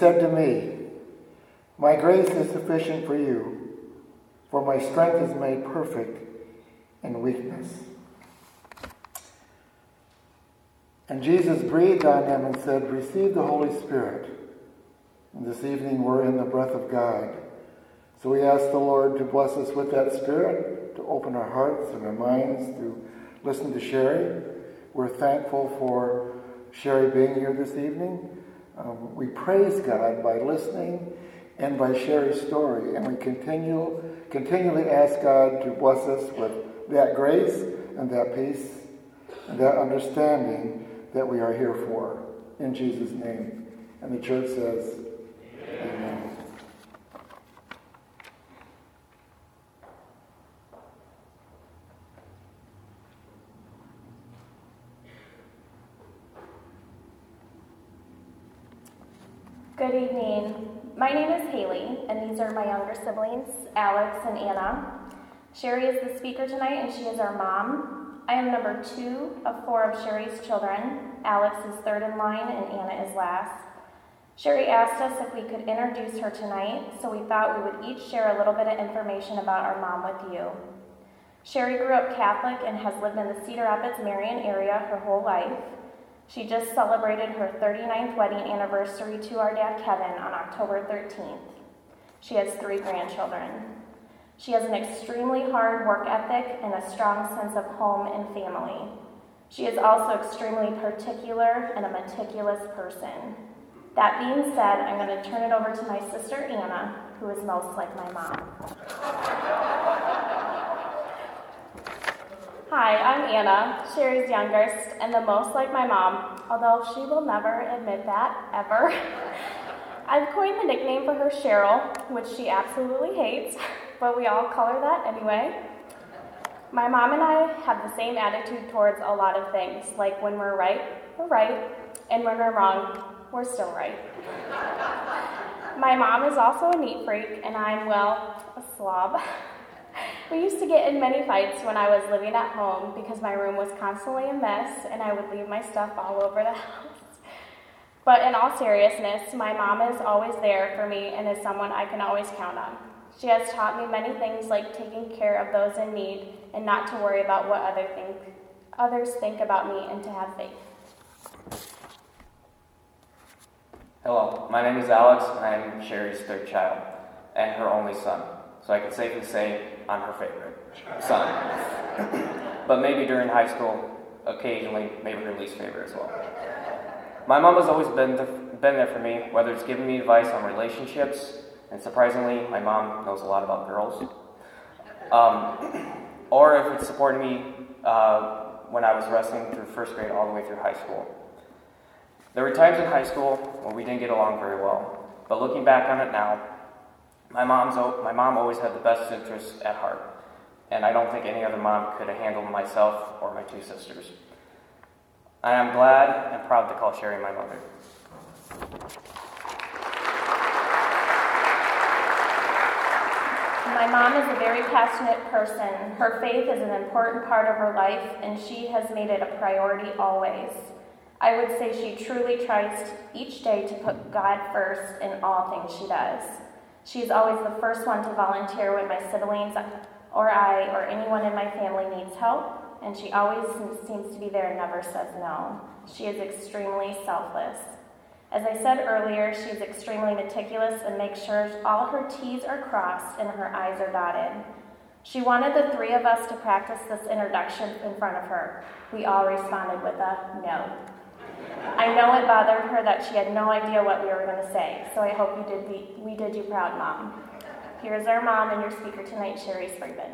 said to me, My grace is sufficient for you, for my strength is made perfect in weakness. And Jesus breathed on them and said, Receive the Holy Spirit. And this evening we're in the breath of God. So we ask the Lord to bless us with that Spirit, to open our hearts and our minds to listen to Sherry. We're thankful for Sherry being here this evening. Um, we praise God by listening and by sharing story, and we continue continually ask God to bless us with that grace and that peace and that understanding that we are here for. In Jesus' name. And the church says, Good evening. My name is Haley, and these are my younger siblings, Alex and Anna. Sherry is the speaker tonight, and she is our mom. I am number two of four of Sherry's children. Alex is third in line, and Anna is last. Sherry asked us if we could introduce her tonight, so we thought we would each share a little bit of information about our mom with you. Sherry grew up Catholic and has lived in the Cedar Rapids, Marion area her whole life. She just celebrated her 39th wedding anniversary to our dad Kevin on October 13th. She has three grandchildren. She has an extremely hard work ethic and a strong sense of home and family. She is also extremely particular and a meticulous person. That being said, I'm going to turn it over to my sister Anna, who is most like my mom. Hi, I'm Anna, Sherry's youngest, and the most like my mom, although she will never admit that, ever. I've coined the nickname for her Cheryl, which she absolutely hates but we all call her that anyway. My mom and I have the same attitude towards a lot of things, like when we're right, we're right, and when we're wrong, we're still right. My mom is also a neat freak, and I'm, well, a slob. We used to get in many fights when I was living at home because my room was constantly a mess and I would leave my stuff all over the house. But in all seriousness, my mom is always there for me and is someone I can always count on. She has taught me many things like taking care of those in need and not to worry about what other think, others think about me and to have faith. Hello, my name is Alex and I am Sherry's third child and her only son. So I can safely say I'm her favorite son. but maybe during high school, occasionally, maybe her least favorite as well. My mom has always been, been there for me, whether it's giving me advice on relationships, and surprisingly, my mom knows a lot about girls. Um, or if it's supporting me uh, when I was wrestling through first grade all the way through high school. There were times in high school when we didn't get along very well, but looking back on it now, my, mom's, my mom always had the best interests at heart, and I don't think any other mom could have handled myself or my two sisters. I am glad and proud to call Sherry my mother. My mom is a very passionate person. Her faith is an important part of her life, and she has made it a priority always. I would say she truly tries each day to put God first in all things she does. She's always the first one to volunteer when my siblings or I or anyone in my family needs help, and she always seems to be there and never says no. She is extremely selfless. As I said earlier, she is extremely meticulous and makes sure all her T's are crossed and her I's are dotted. She wanted the three of us to practice this introduction in front of her. We all responded with a no. I know it bothered her that she had no idea what we were going to say, so I hope you did the, we did you proud, Mom. Here's our mom and your speaker tonight, Sherry Sprigman.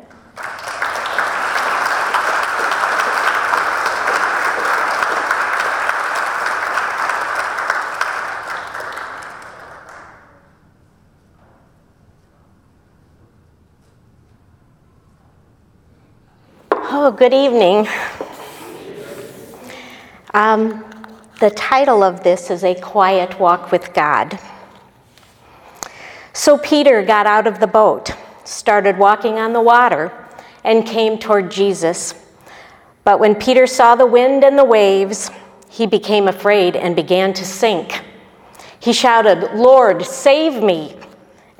Oh, good evening. Um, the title of this is A Quiet Walk with God. So Peter got out of the boat, started walking on the water, and came toward Jesus. But when Peter saw the wind and the waves, he became afraid and began to sink. He shouted, Lord, save me.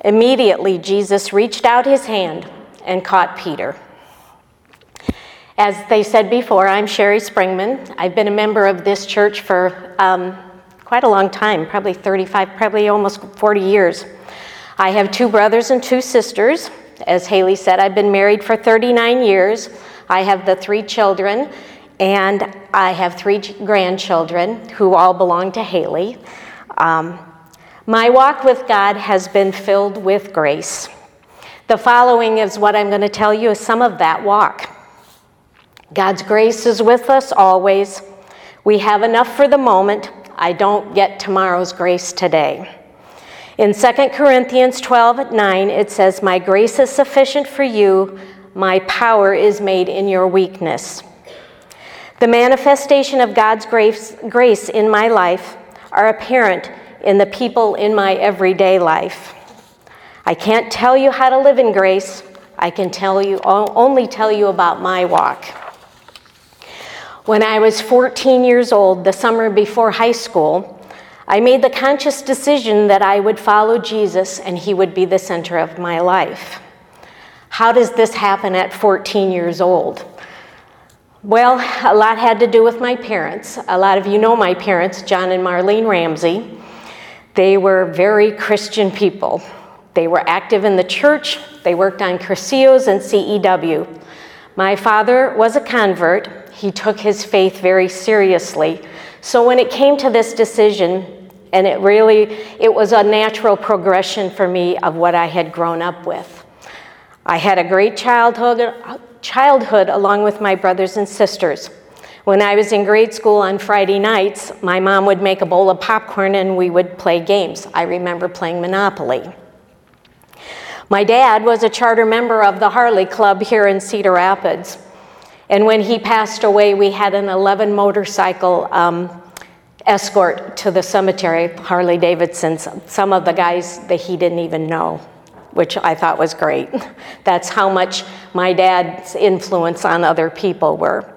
Immediately, Jesus reached out his hand and caught Peter. As they said before, I'm Sherry Springman. I've been a member of this church for um, quite a long time, probably 35, probably almost 40 years. I have two brothers and two sisters. As Haley said, I've been married for 39 years. I have the three children, and I have three grandchildren who all belong to Haley. Um, my walk with God has been filled with grace. The following is what I'm going to tell you is some of that walk. God's grace is with us always. We have enough for the moment. I don't get tomorrow's grace today. In 2 Corinthians 12 9, it says, My grace is sufficient for you, my power is made in your weakness. The manifestation of God's grace, grace in my life are apparent in the people in my everyday life. I can't tell you how to live in grace. I can tell you only tell you about my walk. When I was 14 years old, the summer before high school, I made the conscious decision that I would follow Jesus and he would be the center of my life. How does this happen at 14 years old? Well, a lot had to do with my parents. A lot of you know my parents, John and Marlene Ramsey. They were very Christian people. They were active in the church, they worked on Cursillos and CEW. My father was a convert. He took his faith very seriously. So when it came to this decision, and it really, it was a natural progression for me of what I had grown up with. I had a great childhood, childhood along with my brothers and sisters. When I was in grade school on Friday nights, my mom would make a bowl of popcorn and we would play games. I remember playing Monopoly. My dad was a charter member of the Harley Club here in Cedar Rapids. And when he passed away, we had an 11 motorcycle um, escort to the cemetery, Harley Davidson's, some of the guys that he didn't even know, which I thought was great. That's how much my dad's influence on other people were.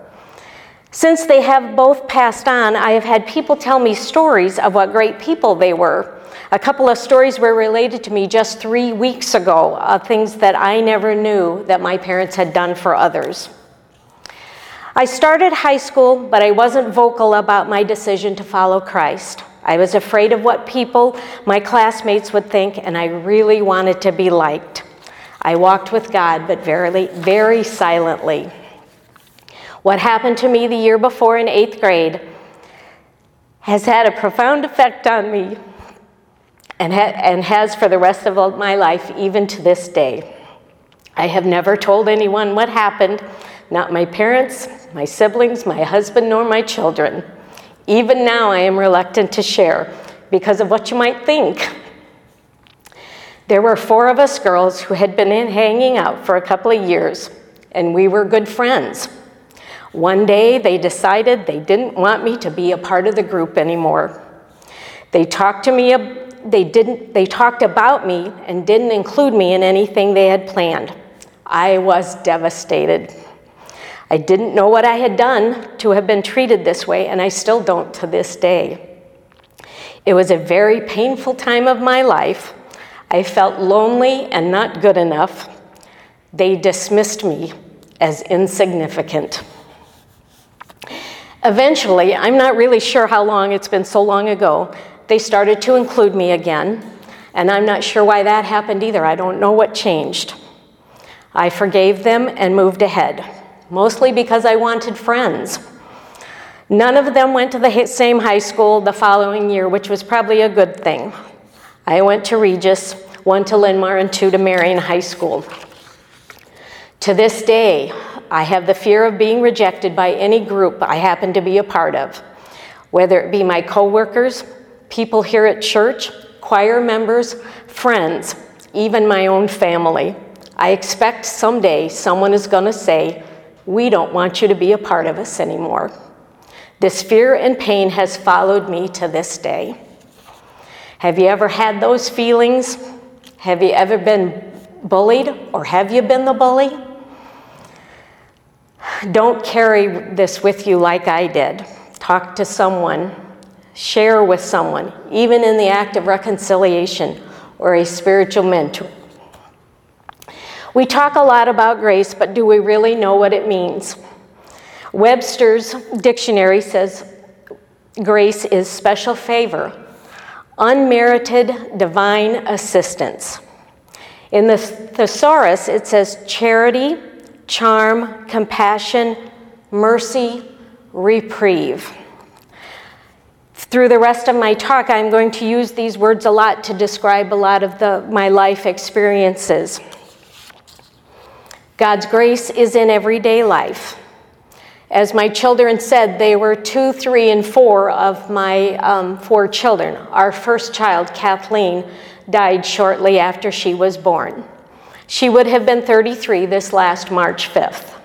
Since they have both passed on, I have had people tell me stories of what great people they were. A couple of stories were related to me just three weeks ago of things that I never knew that my parents had done for others. I started high school, but I wasn't vocal about my decision to follow Christ. I was afraid of what people, my classmates, would think, and I really wanted to be liked. I walked with God, but very, very silently. What happened to me the year before in eighth grade has had a profound effect on me and, ha- and has for the rest of my life, even to this day. I have never told anyone what happened, not my parents, my siblings, my husband, nor my children. Even now, I am reluctant to share because of what you might think. There were four of us girls who had been hanging out for a couple of years, and we were good friends. One day, they decided they didn't want me to be a part of the group anymore. They talked to me, they didn't, they talked about me and didn't include me in anything they had planned. I was devastated. I didn't know what I had done to have been treated this way, and I still don't to this day. It was a very painful time of my life. I felt lonely and not good enough. They dismissed me as insignificant. Eventually, I'm not really sure how long it's been so long ago, they started to include me again, and I'm not sure why that happened either. I don't know what changed. I forgave them and moved ahead mostly because I wanted friends. None of them went to the same high school the following year, which was probably a good thing. I went to Regis, one to Linn-Mar, and two to Marion High School. To this day, I have the fear of being rejected by any group I happen to be a part of, whether it be my coworkers, people here at church, choir members, friends, even my own family. I expect someday someone is going to say, we don't want you to be a part of us anymore. This fear and pain has followed me to this day. Have you ever had those feelings? Have you ever been bullied or have you been the bully? Don't carry this with you like I did. Talk to someone share with someone, even in the act of reconciliation or a spiritual mentor. We talk a lot about grace, but do we really know what it means? Webster's dictionary says grace is special favor, unmerited divine assistance. In the thesaurus, it says charity, charm, compassion, mercy, reprieve. Through the rest of my talk, I'm going to use these words a lot to describe a lot of the, my life experiences. God's grace is in everyday life. As my children said, they were two, three, and four of my um, four children. Our first child, Kathleen, died shortly after she was born. She would have been 33 this last March 5th.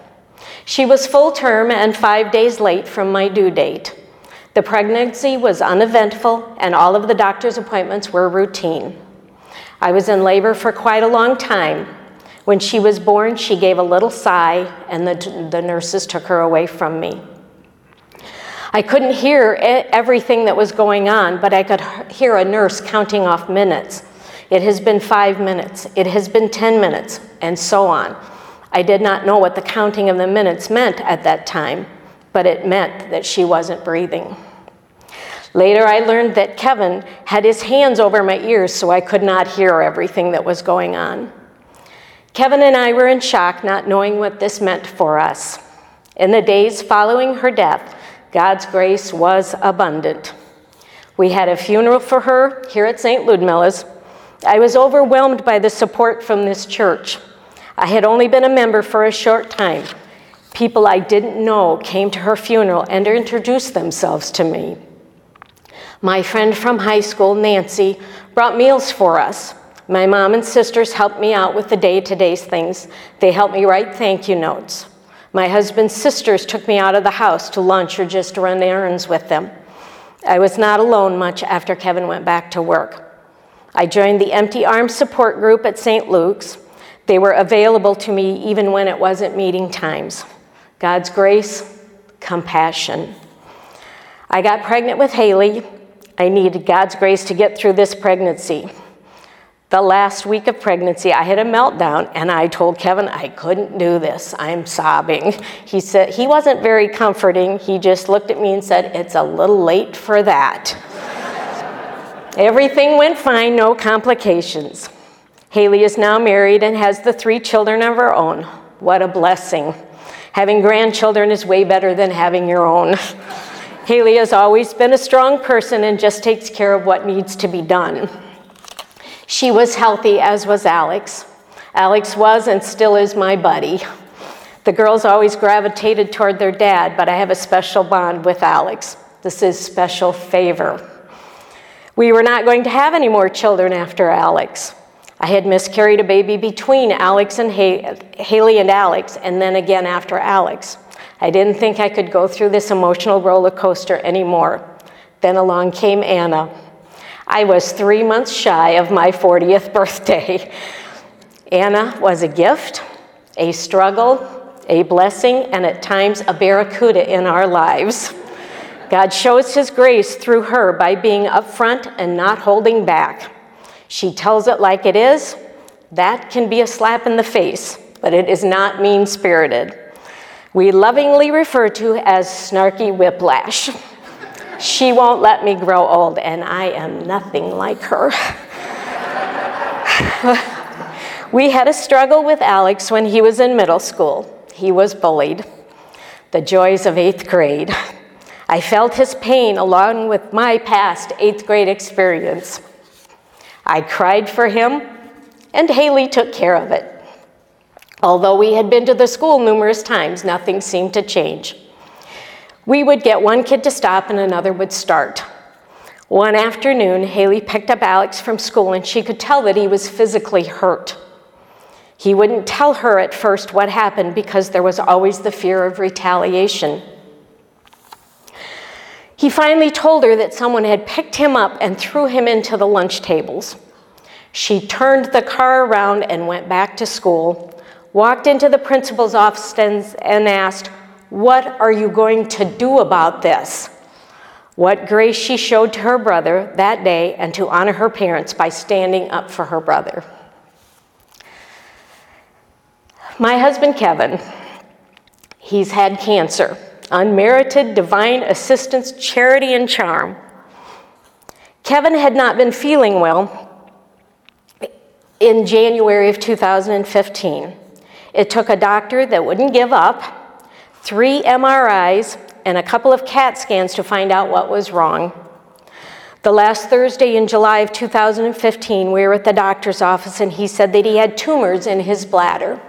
She was full term and five days late from my due date. The pregnancy was uneventful, and all of the doctor's appointments were routine. I was in labor for quite a long time. When she was born, she gave a little sigh, and the, the nurses took her away from me. I couldn't hear everything that was going on, but I could hear a nurse counting off minutes. It has been five minutes, it has been 10 minutes, and so on. I did not know what the counting of the minutes meant at that time, but it meant that she wasn't breathing. Later, I learned that Kevin had his hands over my ears so I could not hear everything that was going on. Kevin and I were in shock, not knowing what this meant for us. In the days following her death, God's grace was abundant. We had a funeral for her here at St. Ludmila's. I was overwhelmed by the support from this church. I had only been a member for a short time. People I didn't know came to her funeral and introduced themselves to me. My friend from high school, Nancy, brought meals for us. My mom and sisters helped me out with the day to day things. They helped me write thank you notes. My husband's sisters took me out of the house to lunch or just to run errands with them. I was not alone much after Kevin went back to work. I joined the Empty Arms support group at St. Luke's. They were available to me even when it wasn't meeting times. God's grace, compassion. I got pregnant with Haley I needed God's grace to get through this pregnancy. The last week of pregnancy, I had a meltdown and I told Kevin I couldn't do this. I'm sobbing. He said he wasn't very comforting. He just looked at me and said, "It's a little late for that." Everything went fine, no complications. Haley is now married and has the three children of her own. What a blessing. Having grandchildren is way better than having your own. Haley has always been a strong person and just takes care of what needs to be done. She was healthy, as was Alex. Alex was and still is my buddy. The girls always gravitated toward their dad, but I have a special bond with Alex. This is special favor. We were not going to have any more children after Alex. I had miscarried a baby between Alex and Haley and Alex, and then again after Alex. I didn't think I could go through this emotional roller coaster anymore. Then along came Anna. I was three months shy of my 40th birthday. Anna was a gift, a struggle, a blessing, and at times a barracuda in our lives. God shows His grace through her by being upfront and not holding back. She tells it like it is. That can be a slap in the face, but it is not mean spirited we lovingly refer to as snarky whiplash. She won't let me grow old, and I am nothing like her. we had a struggle with Alex when he was in middle school. He was bullied. The joys of eighth grade. I felt his pain along with my past eighth grade experience. I cried for him, and Haley took care of it. Although we had been to the school numerous times, nothing seemed to change. We would get one kid to stop and another would start. One afternoon, Haley picked up Alex from school and she could tell that he was physically hurt. He wouldn't tell her at first what happened because there was always the fear of retaliation. He finally told her that someone had picked him up and threw him into the lunch tables. She turned the car around and went back to school, walked into the principal's office and asked, What are you going to do about this? What grace she showed to her brother that day and to honor her parents by standing up for her brother. My husband Kevin, he's had cancer, unmerited divine assistance, charity, and charm. Kevin had not been feeling well in January of 2015. It took a doctor that wouldn't give up, three MRIs, and a couple of CAT scans to find out what was wrong. The last Thursday in July of 2015, we were at the doctor's office, and he said that he had tumors in his bladder.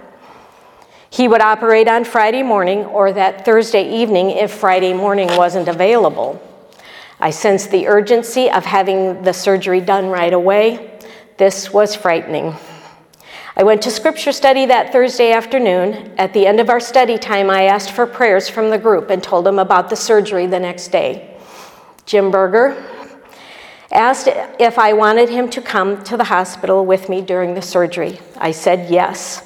He would operate on Friday morning or that Thursday evening if Friday morning wasn't available. I sensed the urgency of having the surgery done right away. This was frightening. I went to scripture study that Thursday afternoon. At the end of our study time, I asked for prayers from the group and told them about the surgery the next day. Jim Berger asked if I wanted him to come to the hospital with me during the surgery. I said yes.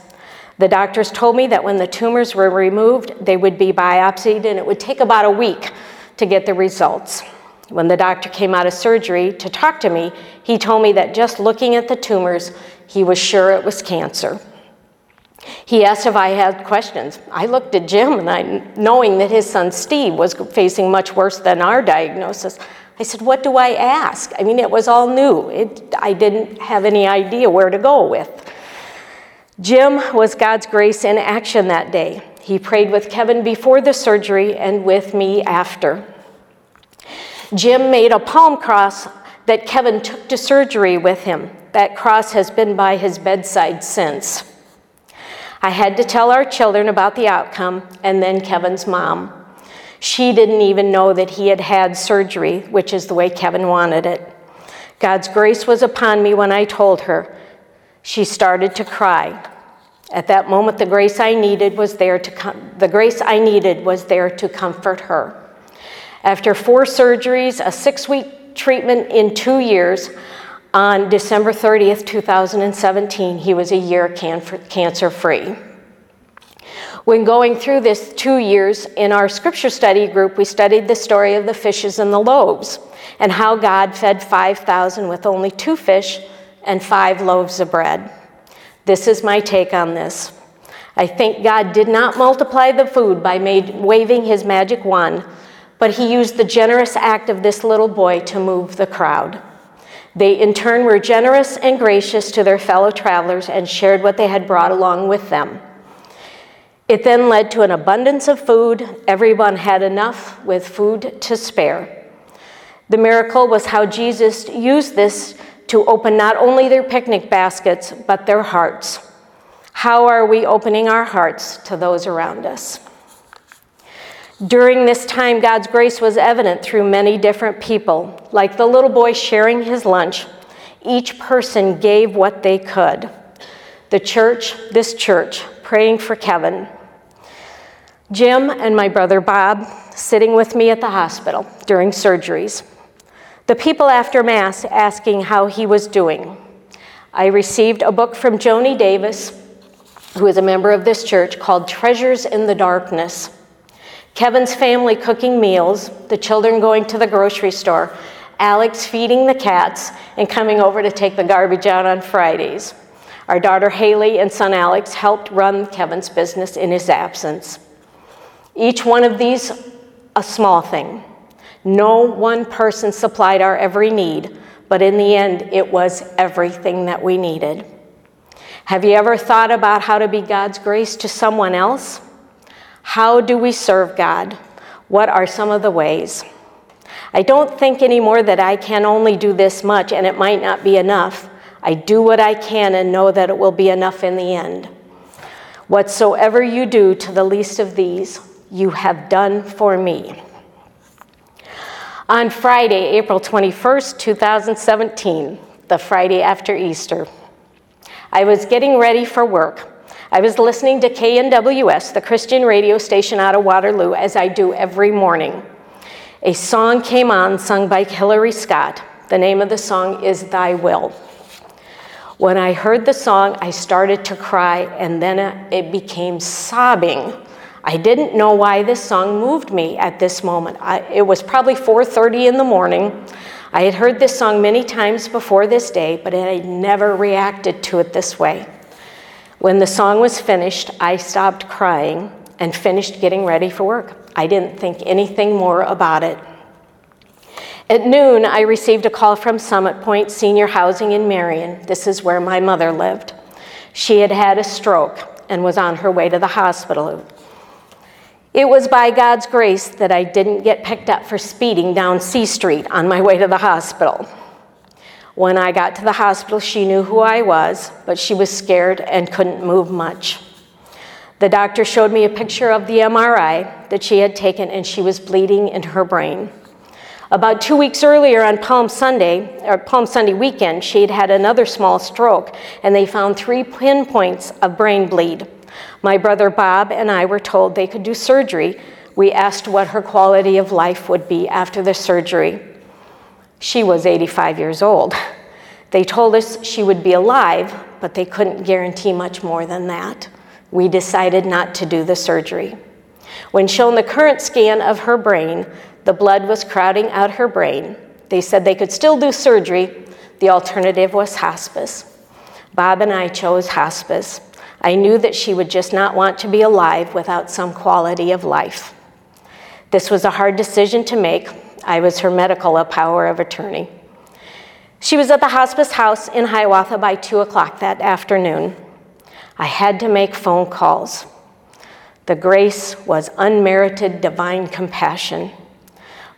The doctors told me that when the tumors were removed, they would be biopsied and it would take about a week to get the results. When the doctor came out of surgery to talk to me, he told me that just looking at the tumors, he was sure it was cancer. He asked if I had questions. I looked at Jim, and I, knowing that his son Steve was facing much worse than our diagnosis, I said, What do I ask? I mean, it was all new. It, I didn't have any idea where to go with. Jim was God's grace in action that day. He prayed with Kevin before the surgery and with me after. Jim made a palm cross that Kevin took to surgery with him. That cross has been by his bedside since. I had to tell our children about the outcome and then Kevin's mom. She didn't even know that he had had surgery, which is the way Kevin wanted it. God's grace was upon me when I told her. She started to cry. At that moment, the grace I needed was there to com- the grace I needed was there to comfort her. After four surgeries, a six week treatment in two years, on December 30th, 2017, he was a year cancer free. When going through this two years in our scripture study group, we studied the story of the fishes and the loaves and how God fed 5,000 with only two fish and five loaves of bread. This is my take on this. I think God did not multiply the food by made, waving his magic wand, but he used the generous act of this little boy to move the crowd. They, in turn, were generous and gracious to their fellow travelers and shared what they had brought along with them. It then led to an abundance of food. Everyone had enough with food to spare. The miracle was how Jesus used this to open not only their picnic baskets, but their hearts. How are we opening our hearts to those around us? During this time, God's grace was evident through many different people. Like the little boy sharing his lunch, each person gave what they could. The church, this church, praying for Kevin. Jim and my brother Bob sitting with me at the hospital during surgeries. The people after Mass asking how he was doing. I received a book from Joni Davis, who is a member of this church, called Treasures in the Darkness. Kevin's family cooking meals, the children going to the grocery store, Alex feeding the cats, and coming over to take the garbage out on Fridays. Our daughter Haley and son Alex helped run Kevin's business in his absence. Each one of these, a small thing. No one person supplied our every need, but in the end, it was everything that we needed. Have you ever thought about how to be God's grace to someone else? How do we serve God? What are some of the ways? I don't think anymore that I can only do this much and it might not be enough. I do what I can and know that it will be enough in the end. Whatsoever you do to the least of these, you have done for me. On Friday, April 21st, 2017, the Friday after Easter, I was getting ready for work I was listening to KNWS, the Christian radio station out of Waterloo, as I do every morning. A song came on sung by Hillary Scott. The name of the song is Thy Will. When I heard the song, I started to cry, and then uh, it became sobbing. I didn't know why this song moved me at this moment. I, it was probably 4:30 in the morning. I had heard this song many times before this day, but I had never reacted to it this way. When the song was finished, I stopped crying and finished getting ready for work. I didn't think anything more about it. At noon, I received a call from Summit Point Senior Housing in Marion. This is where my mother lived. She had had a stroke and was on her way to the hospital. It was by God's grace that I didn't get picked up for speeding down C Street on my way to the hospital. When I got to the hospital, she knew who I was, but she was scared and couldn't move much. The doctor showed me a picture of the MRI that she had taken, and she was bleeding in her brain. About two weeks earlier on Palm Sunday, or Palm Sunday weekend, she had had another small stroke, and they found three pinpoints of brain bleed. My brother Bob and I were told they could do surgery. We asked what her quality of life would be after the surgery. She was 85 years old. They told us she would be alive, but they couldn't guarantee much more than that. We decided not to do the surgery. When shown the current scan of her brain, the blood was crowding out her brain. They said they could still do surgery. The alternative was hospice. Bob and I chose hospice. I knew that she would just not want to be alive without some quality of life. This was a hard decision to make. I was her medical power of attorney. She was at the hospice house in Hiawatha by 2 o'clock that afternoon. I had to make phone calls. The grace was unmerited divine compassion.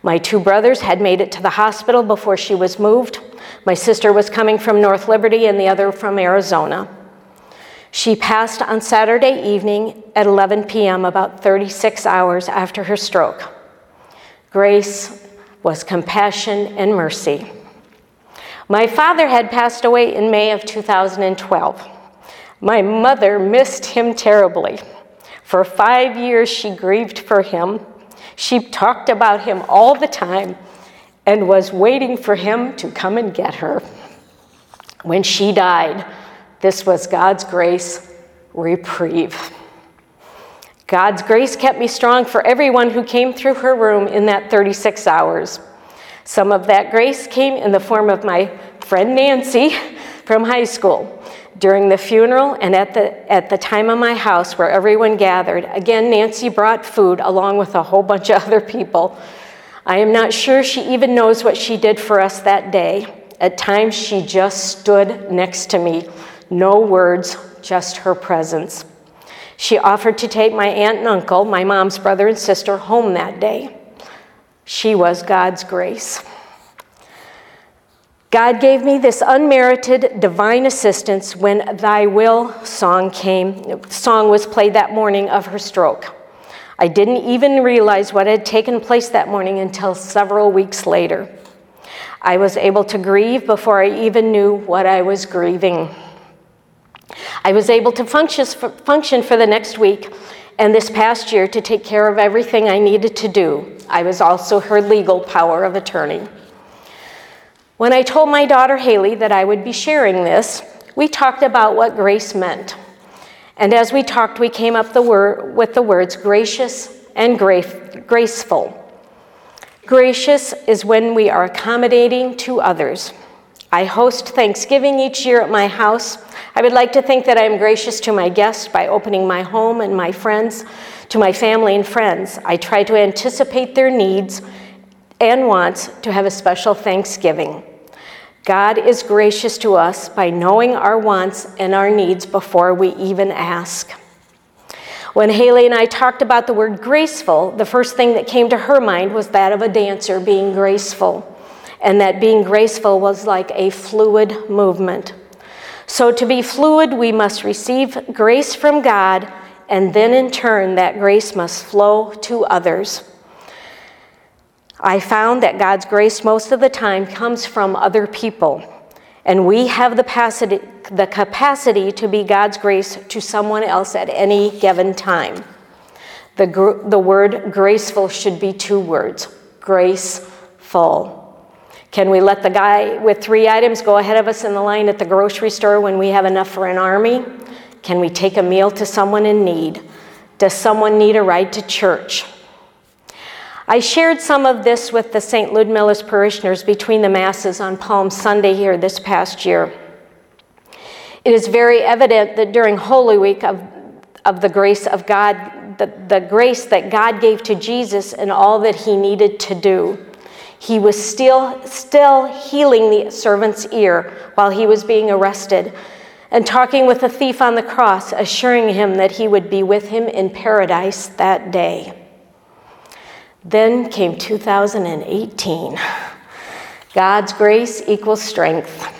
My two brothers had made it to the hospital before she was moved. My sister was coming from North Liberty and the other from Arizona. She passed on Saturday evening at 11 p.m., about 36 hours after her stroke. Grace was compassion and mercy. My father had passed away in May of 2012. My mother missed him terribly. For five years, she grieved for him she talked about him all the time and was waiting for him to come and get her. When she died, this was God's grace reprieve. God's grace kept me strong for everyone who came through her room in that 36 hours. Some of that grace came in the form of my friend Nancy from high school during the funeral and at the, at the time of my house where everyone gathered. Again, Nancy brought food along with a whole bunch of other people. I am not sure she even knows what she did for us that day. At times, she just stood next to me. No words, just her presence. She offered to take my aunt and uncle, my mom's brother and sister, home that day. She was God's grace. God gave me this unmerited divine assistance when Thy Will song came, song was played that morning of her stroke. I didn't even realize what had taken place that morning until several weeks later. I was able to grieve before I even knew what I was grieving. I was able to function for the next week and this past year to take care of everything I needed to do. I was also her legal power of attorney. When I told my daughter Haley that I would be sharing this, we talked about what grace meant. And as we talked, we came up the word, with the words gracious and gra- graceful. Gracious is when we are accommodating to others. I host Thanksgiving each year at my house. I would like to think that I am gracious to my guests by opening my home and my friends to my family and friends. I try to anticipate their needs and wants to have a special Thanksgiving. God is gracious to us by knowing our wants and our needs before we even ask. When Haley and I talked about the word graceful, the first thing that came to her mind was that of a dancer being graceful, and that being graceful was like a fluid movement. So, to be fluid, we must receive grace from God, and then in turn, that grace must flow to others. I found that God's grace most of the time comes from other people, and we have the capacity, the capacity to be God's grace to someone else at any given time. The, the word graceful should be two words graceful. Can we let the guy with three items go ahead of us in the line at the grocery store when we have enough for an army? Can we take a meal to someone in need? Does someone need a ride to church? I shared some of this with the St. Ludmila's parishioners between the Masses on Palm Sunday here this past year. It is very evident that during Holy Week of, of the grace of God, the, the grace that God gave to Jesus and all that he needed to do, he was still, still healing the servant's ear while he was being arrested and talking with the thief on the cross, assuring him that he would be with him in paradise that day. Then came 2018. God's grace equals strength.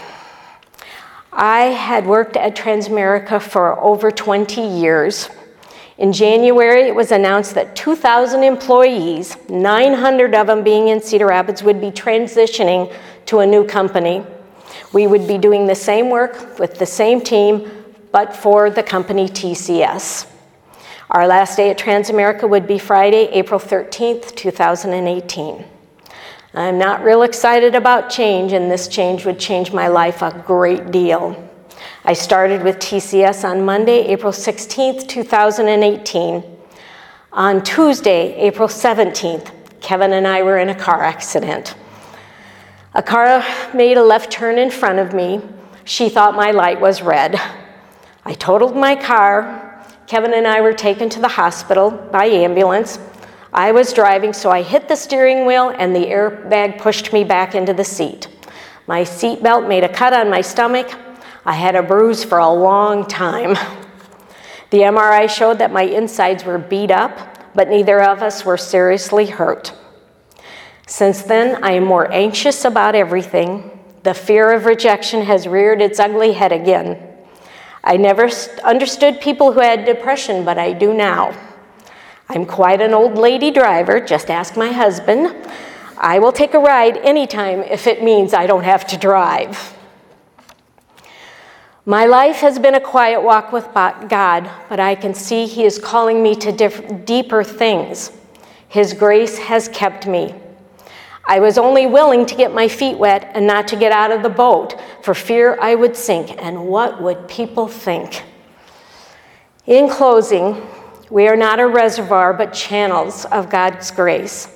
I had worked at Transamerica for over 20 years. In January, it was announced that 2,000 employees, 900 of them being in Cedar Rapids, would be transitioning to a new company. We would be doing the same work with the same team, but for the company TCS. Our last day at Transamerica would be Friday, April 13th, 2018. I'm not real excited about change, and this change would change my life a great deal. I started with TCS on Monday, April 16th, 2018. On Tuesday, April 17th, Kevin and I were in a car accident. A car made a left turn in front of me. She thought my light was red. I totaled my car. Kevin and I were taken to the hospital by ambulance. I was driving, so I hit the steering wheel and the airbag pushed me back into the seat. My seatbelt made a cut on my stomach. I had a bruise for a long time. The MRI showed that my insides were beat up, but neither of us were seriously hurt. Since then, I am more anxious about everything. The fear of rejection has reared its ugly head again. I never understood people who had depression, but I do now. I'm quite an old lady driver, just ask my husband. I will take a ride anytime if it means I don't have to drive. My life has been a quiet walk with God, but I can see He is calling me to diff- deeper things. His grace has kept me. I was only willing to get my feet wet and not to get out of the boat for fear I would sink, and what would people think? In closing, we are not a reservoir but channels of God's grace.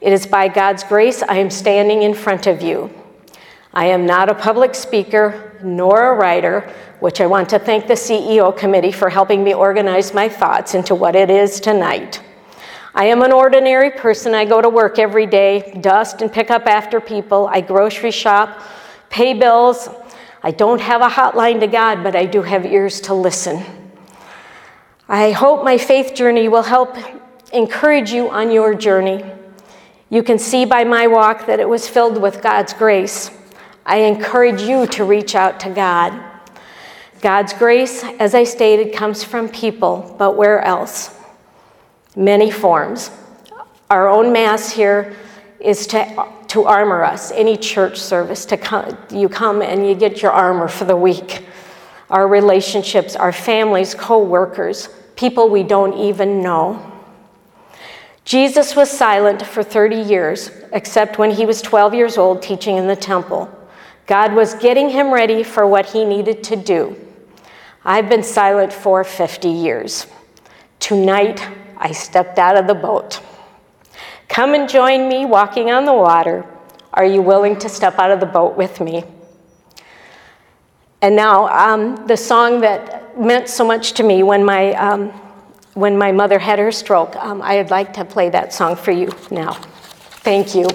It is by God's grace I am standing in front of you. I am not a public speaker nor a writer, which I want to thank the CEO committee for helping me organize my thoughts into what it is tonight. I am an ordinary person. I go to work every day, dust and pick up after people. I grocery shop, pay bills. I don't have a hotline to God, but I do have ears to listen. I hope my faith journey will help encourage you on your journey. You can see by my walk that it was filled with God's grace. I encourage you to reach out to God. God's grace, as I stated, comes from people, but where else? many forms. Our own Mass here is to, to armor us, any church service, to come, you come and you get your armor for the week. Our relationships, our families, co workers, people we don't even know. Jesus was silent for 30 years, except when he was 12 years old teaching in the temple. God was getting him ready for what he needed to do. I've been silent for 50 years. Tonight, I stepped out of the boat. Come and join me walking on the water. Are you willing to step out of the boat with me? And now, um, the song that meant so much to me when my, um, when my mother had her stroke, um, I'd like to play that song for you now. Thank you.